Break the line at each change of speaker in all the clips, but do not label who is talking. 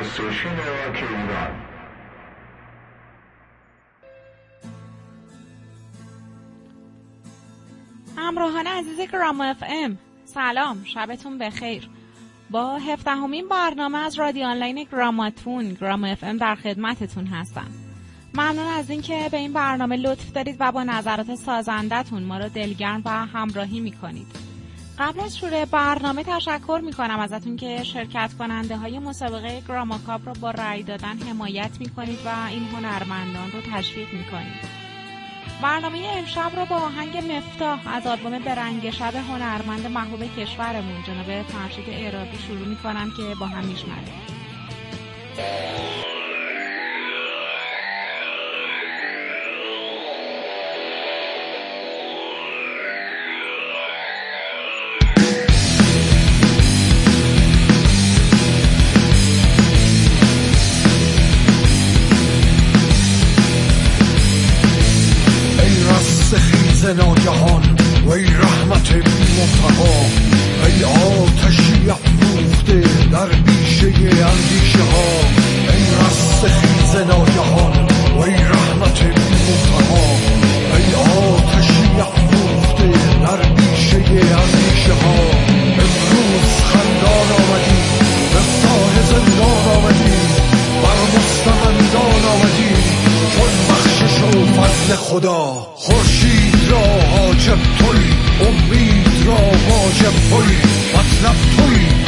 station راک ایران
همراهان عزیز Grama FM. سلام شبتون بخیر. با هفدهمین برنامه از رادیو آنلاین Gramatune Grama FM در خدمتتون هستم. ممنون از اینکه به این برنامه لطف دارید و با نظرات سازندتون ما رو دلگرم و همراهی می‌کنید. قبل از شروع برنامه تشکر می کنم ازتون که شرکت کننده های مسابقه Grama Cup رو با رأی دادن حمایت می کنید و این هنرمندان رو تشویق می کنید. برنامه امشب رو با آهنگ مفتاح از آلبوم برنگ شب هنرمند محبوب کشورمون جناب فرشید ایرابی شروع می کنم که با هم میشنویم.
ناگهان ای رحمت منتها ای آتشی افروخته در بیشه اندیشه ها. ای رست خیز ناگهان ای رحمت منتها فضل خدا خورشید را حاجب توی امید را واجب توی مطلب توی.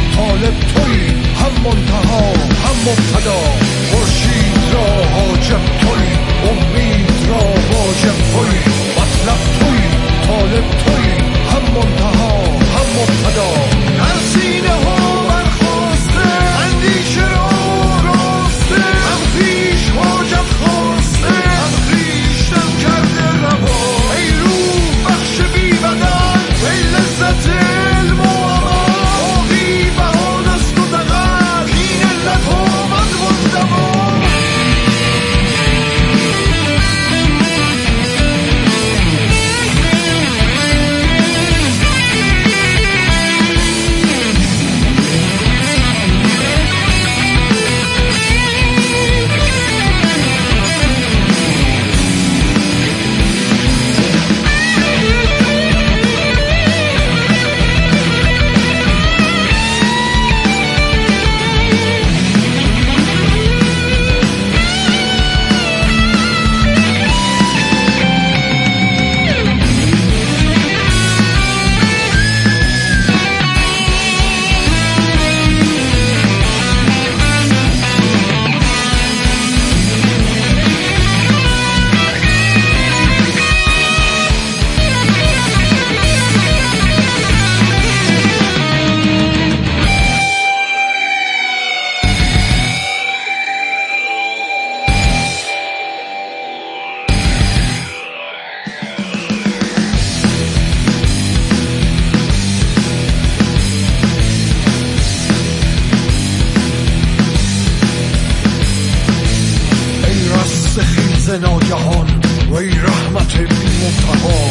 ناگهان و ای رحمت بی منتها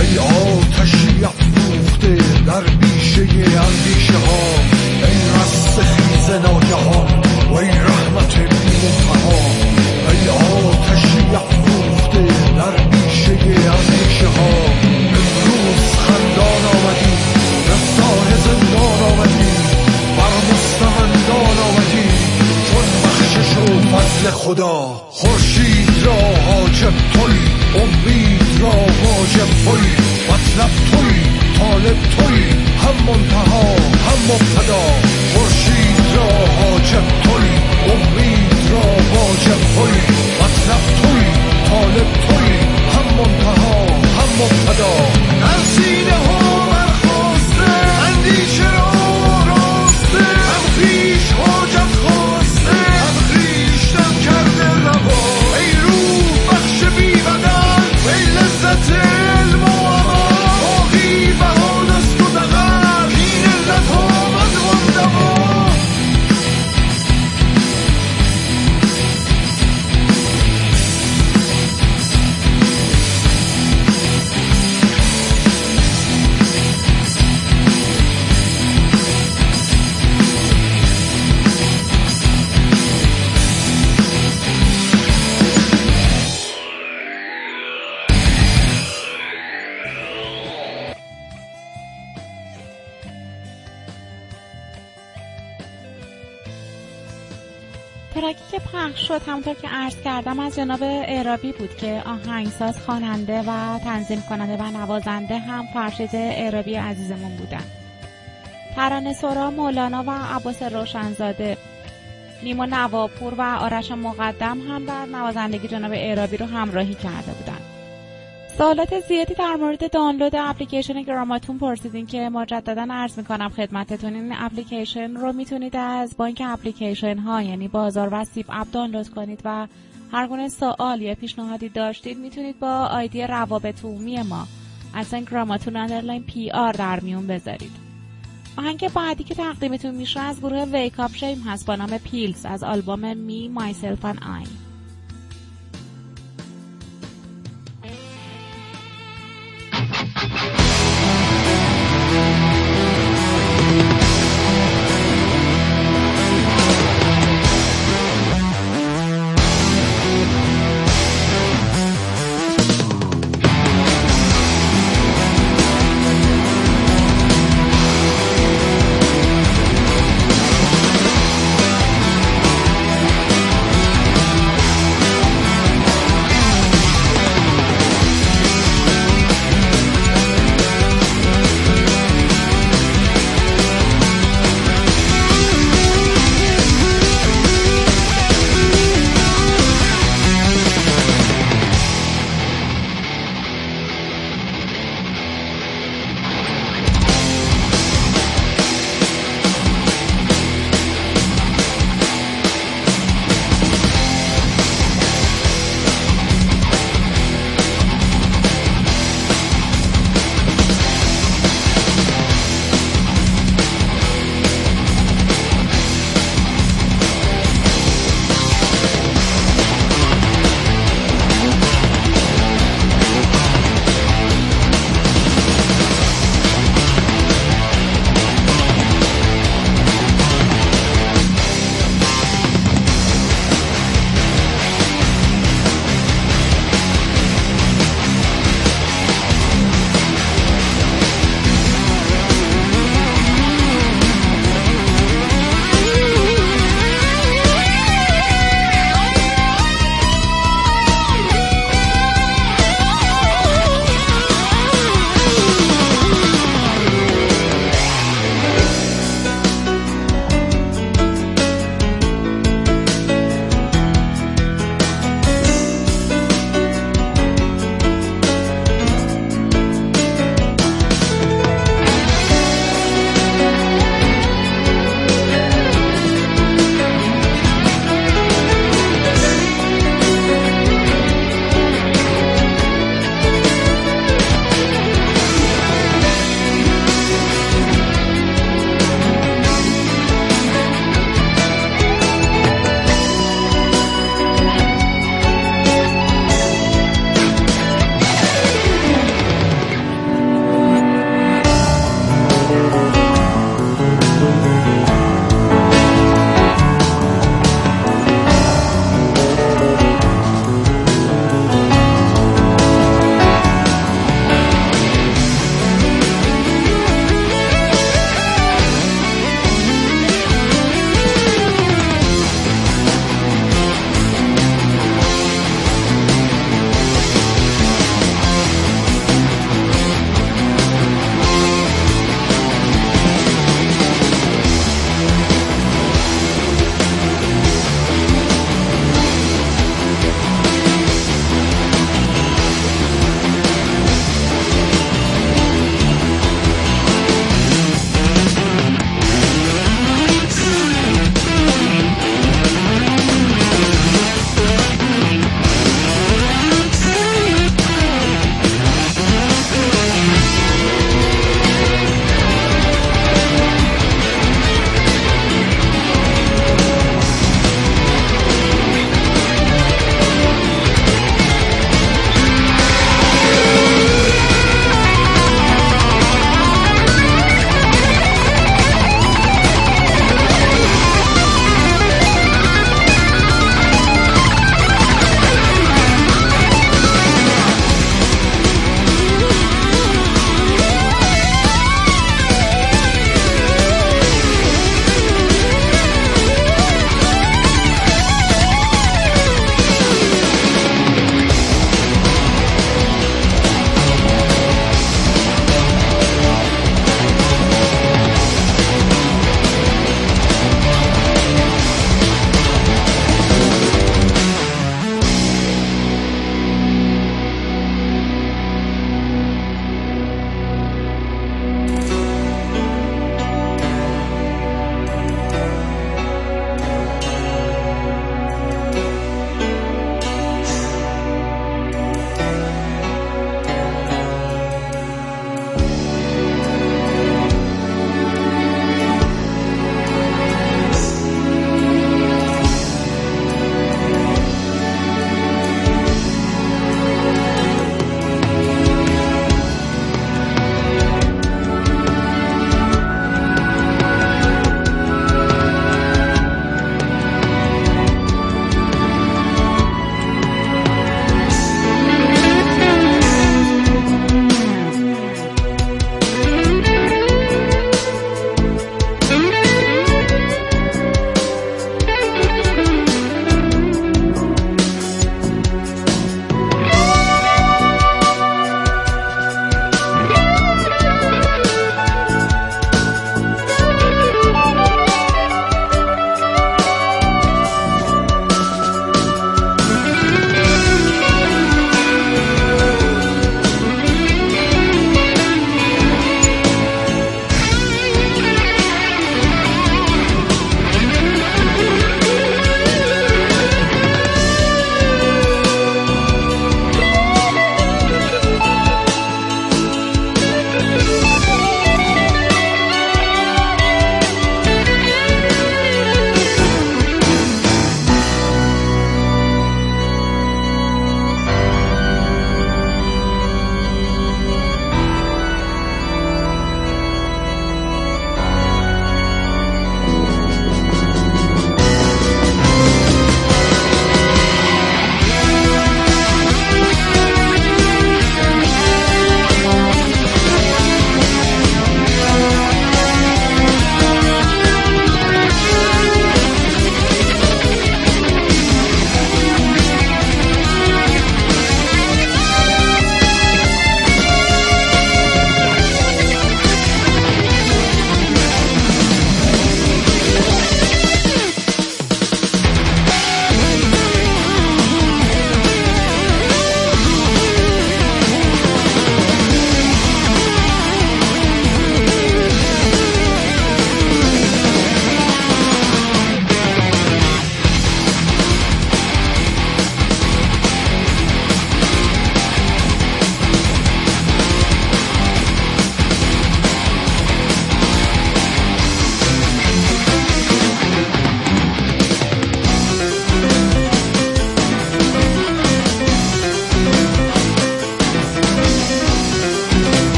ای آتشی افروخته در بیشه اندیشه ها ای رست خیز ناگهان و ای رحمت بی منتها ای آتشی افروخته در بیشه اندیشه ها امروز خندان آمدی رفتار زندان آمدی. فضل خدا خورشید را حاجب توی امید را واجب توی مطلب توی طالب توی هم منتها هم مبتدا خورشید را حاجب توی امید را واجب توی مطلب توی طالب توی هم منتها هم مبتدا. از سینه
کردم از جناب اعرابی بود که آهنگساز خواننده و تنظیم کننده و نوازنده هم فرشید اعرابی عزیزمون بودن. ترانه سورا مولانا و عباس روشنزاده. نیما نواپور و آرش مقدم هم در نوازندگی جناب اعرابی رو همراهی کرده بودن. سوالات زیادی در مورد دانلود اپلیکیشن گراماتون پرسیدین که مجددا عرض می‌کنم خدمتتون. این اپلیکیشن رو می‌تونید از بانک اپلیکیشن ها یعنی بازار و سیب اپ دانلود کنید و هر گونه سوال یا پیشنهادی داشتید می‌تونید با آیدی روابط عمومی ما at sign Gramatune underline PR در میون بذارید. آهنگ بعدی که تقدیمتون میشه از گروه ویکاپ شیم هست با نام Pills از آلبوم Me, Myself and
I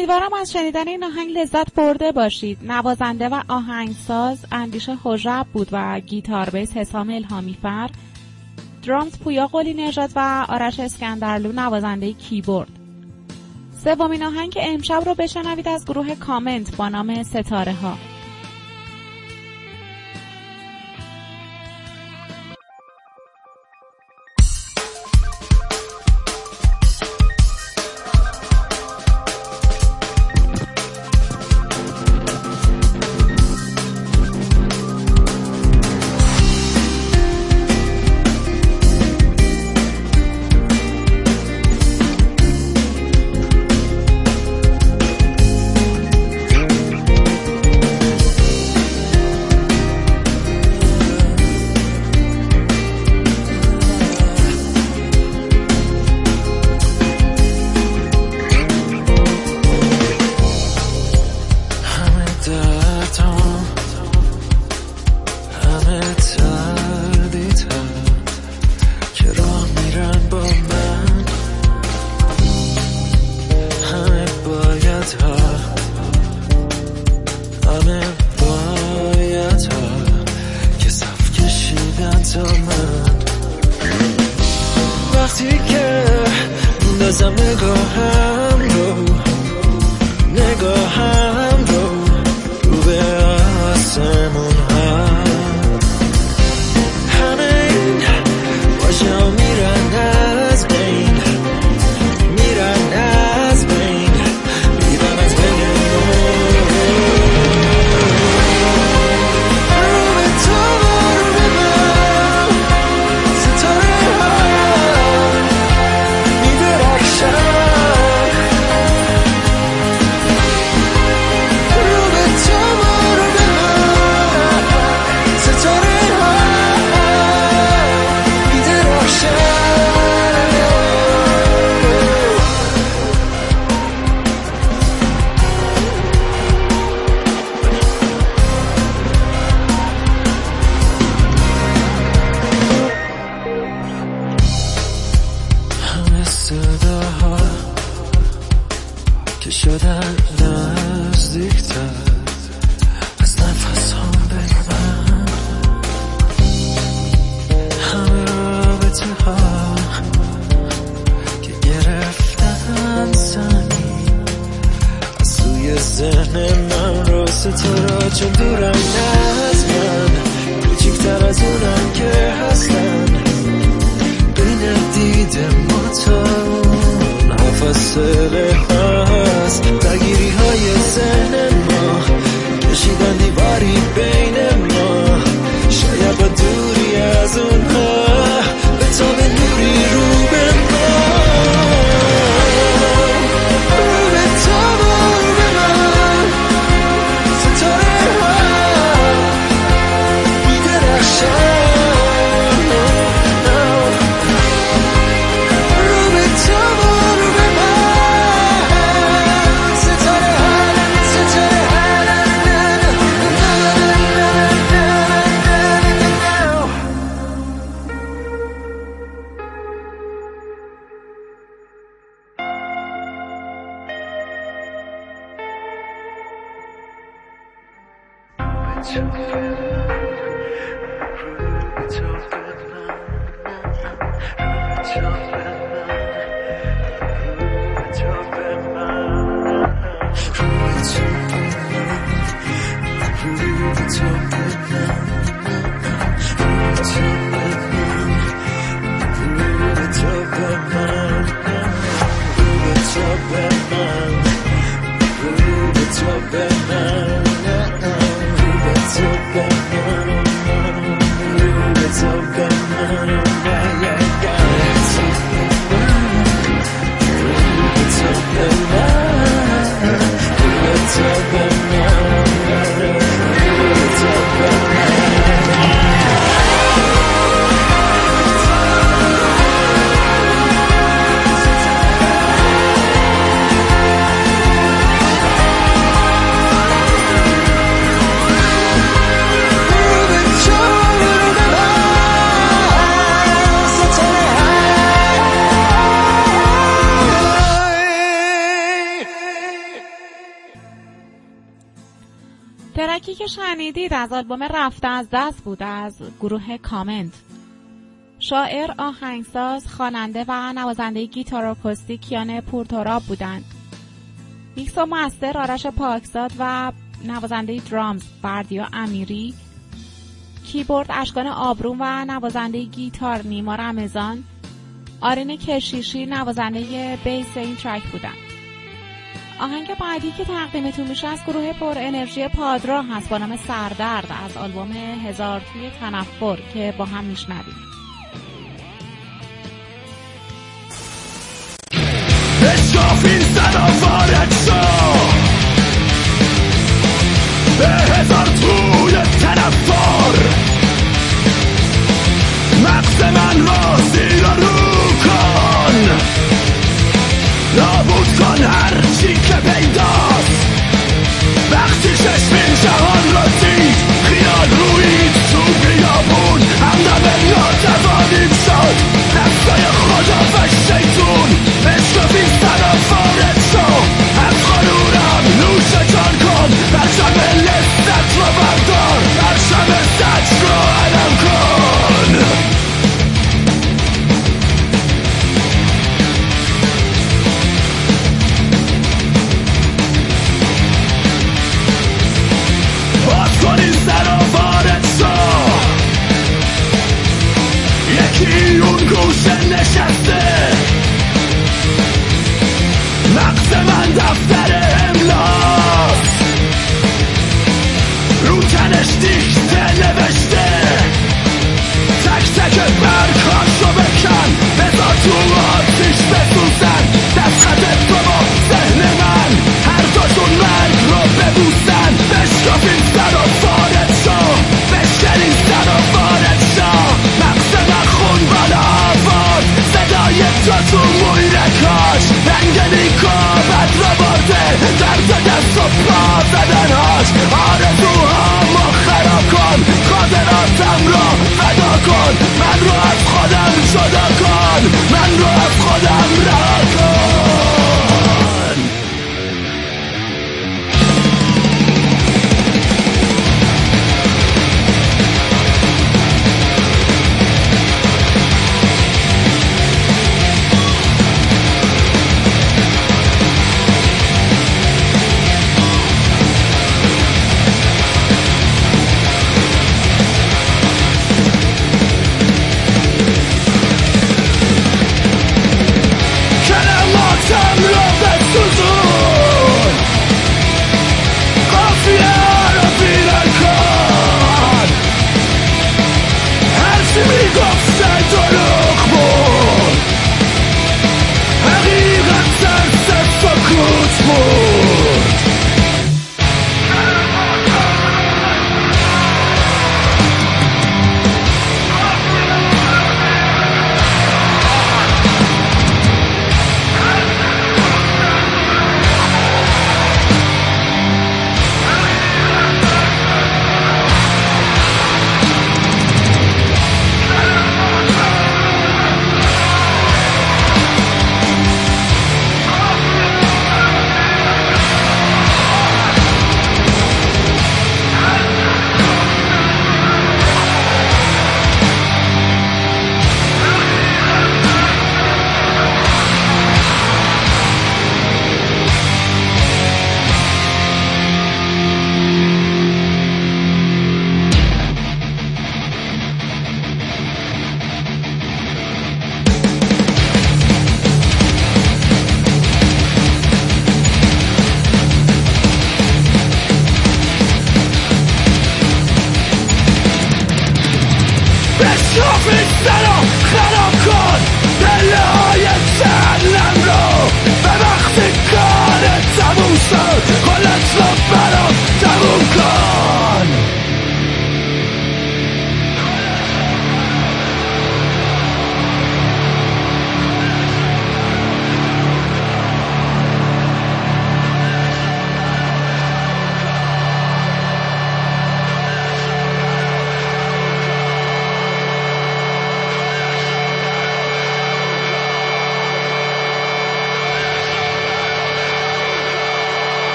امیدوارم از شنیدن این آهنگ لذت برده باشید. نوازنده و آهنگساز اندیشه حجب بود و گیتار بیس حسام الهامی فر. درامز پویا قلی نژاد و آرش اسکندرلو نوازنده کیبورد. سومین آهنگ امشب رو بشنوید از گروه کامنت با نام ستاره ها
ذهن
من راست تو را چون دورم نه از من. کچکتر از اونم
که هستن بین دید ما تا فاصله هست. دگیری های ذهن شنیدید از آلبوم رفته از دست بود از گروه کامنت. شاعر آهنگساز خواننده و نوازنده گیتار اکوستیک یان پورتوراب بودند. میکس و master آرش پاکزاد و نوازنده درامز بردیا امیری. کیبورد اشکان آبروم و نوازنده گیتار نیما رمزان آرین کشیشی نوازنده بیس این ترک بودن آهنگ بعدی که تقدیمتون میشه از گروه پر انرژی پادرا هست. با نام سردرد از آلبوم هزار توی تنفر که با هم میشنویم.
اشکافین صدا وارد شو. به هزار توی تنفر. مغز من را زیر رو کن. نابود کن هر چی که پیداست. وقتی چشم جهان را دید خیال روید تو بیابون همدم ناتوانیم شد. دستای more.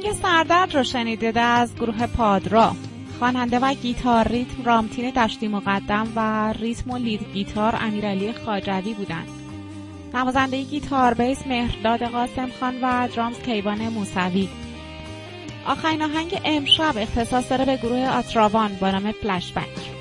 آهنگ سردرد رو شنیدید از گروه پادرا. خواننده و گیتار ریتم رامتین دشتی مقدم و ریتم و لید گیتار امیرعلی خاجوی بودند. نوازنده گیتار بیس مهرداد قاسم خان و درامز کیوان موسوی. آخرین آهنگ امشب اختصاص داره به گروه آتراوان با نام فلشبک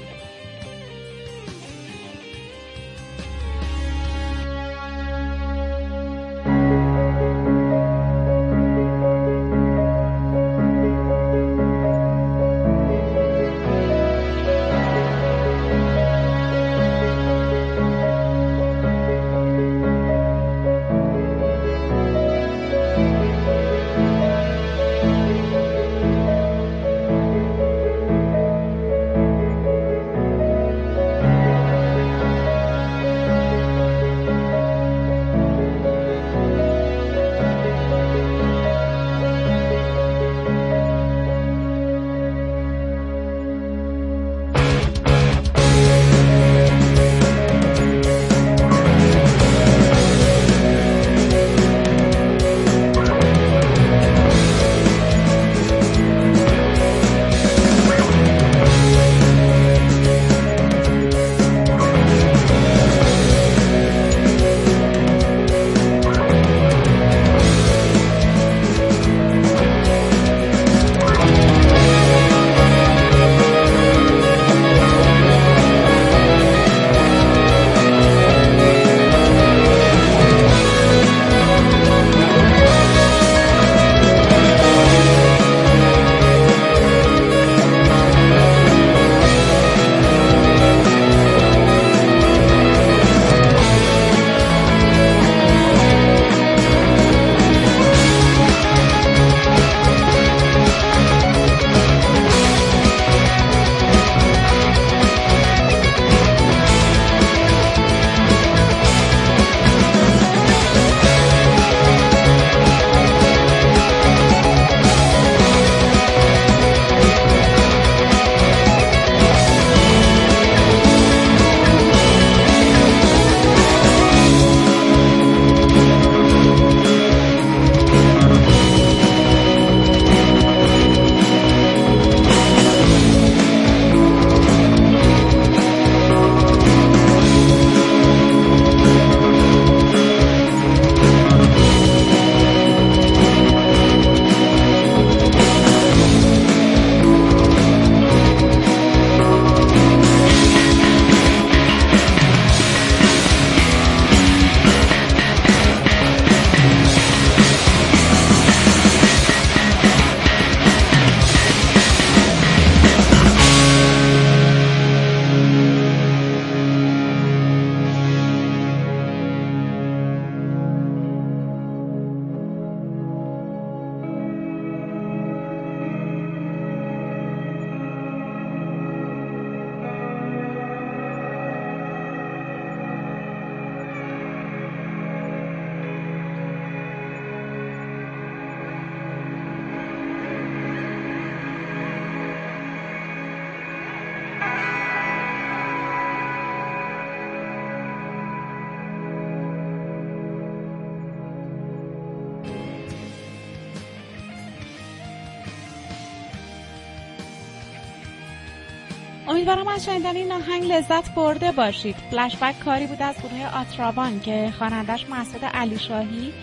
امیدوارم از شنیدن این آهنگ لذت برده باشید. فلشبک کاری بود از گروه آتراوان که خوانندش مسعود علی شاهی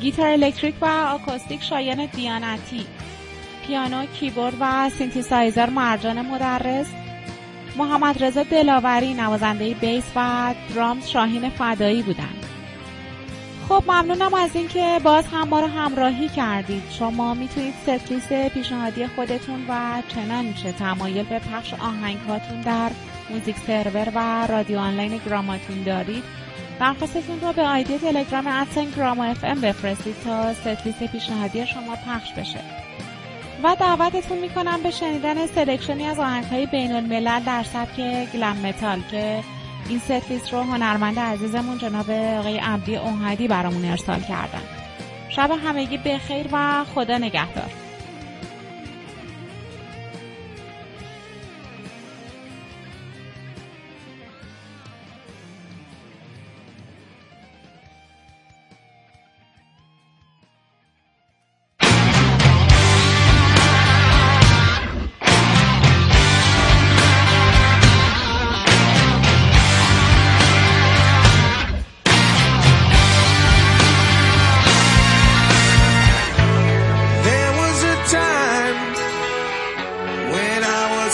گیتار الکتریک و آکوستیک شایان دیانتی پیانو کیبورد و سینتیسایزر مرجان مدرس محمد رضا دلاوری نوازنده بیس و درامز شاهین فدایی بودند. خب ممنونم از اینکه باز هم ما رو همراهی کردید. شما می‌تونید setlist پیشنهادی خودتون و چنانچه تمایل به پخش آهنگ هاتون در music server و رادیو آنلاین Gramatune دارید درخواستتون رو به آیدی تلگرام at sign Grama FM بفرستید تا setlist پیشنهادی شما پخش بشه. و دعوتتون می‌کنم به شنیدن selection ی از آهنگ های بین الملل در سبک glam metal که این ست رو هنرمند عزیزمون جناب آقای عبدی اوهدی برامون ارسال کردن. شب همگی بخیر و خدا نگهدار.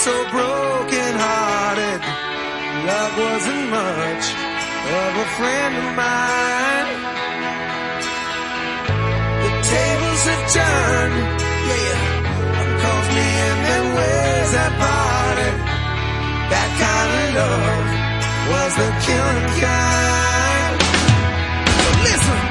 so broken hearted. Love wasn't much of a friend of mine. The tables have turned, yeah. One calls me and then where's that party? That kind of love was the killing kind. So listen.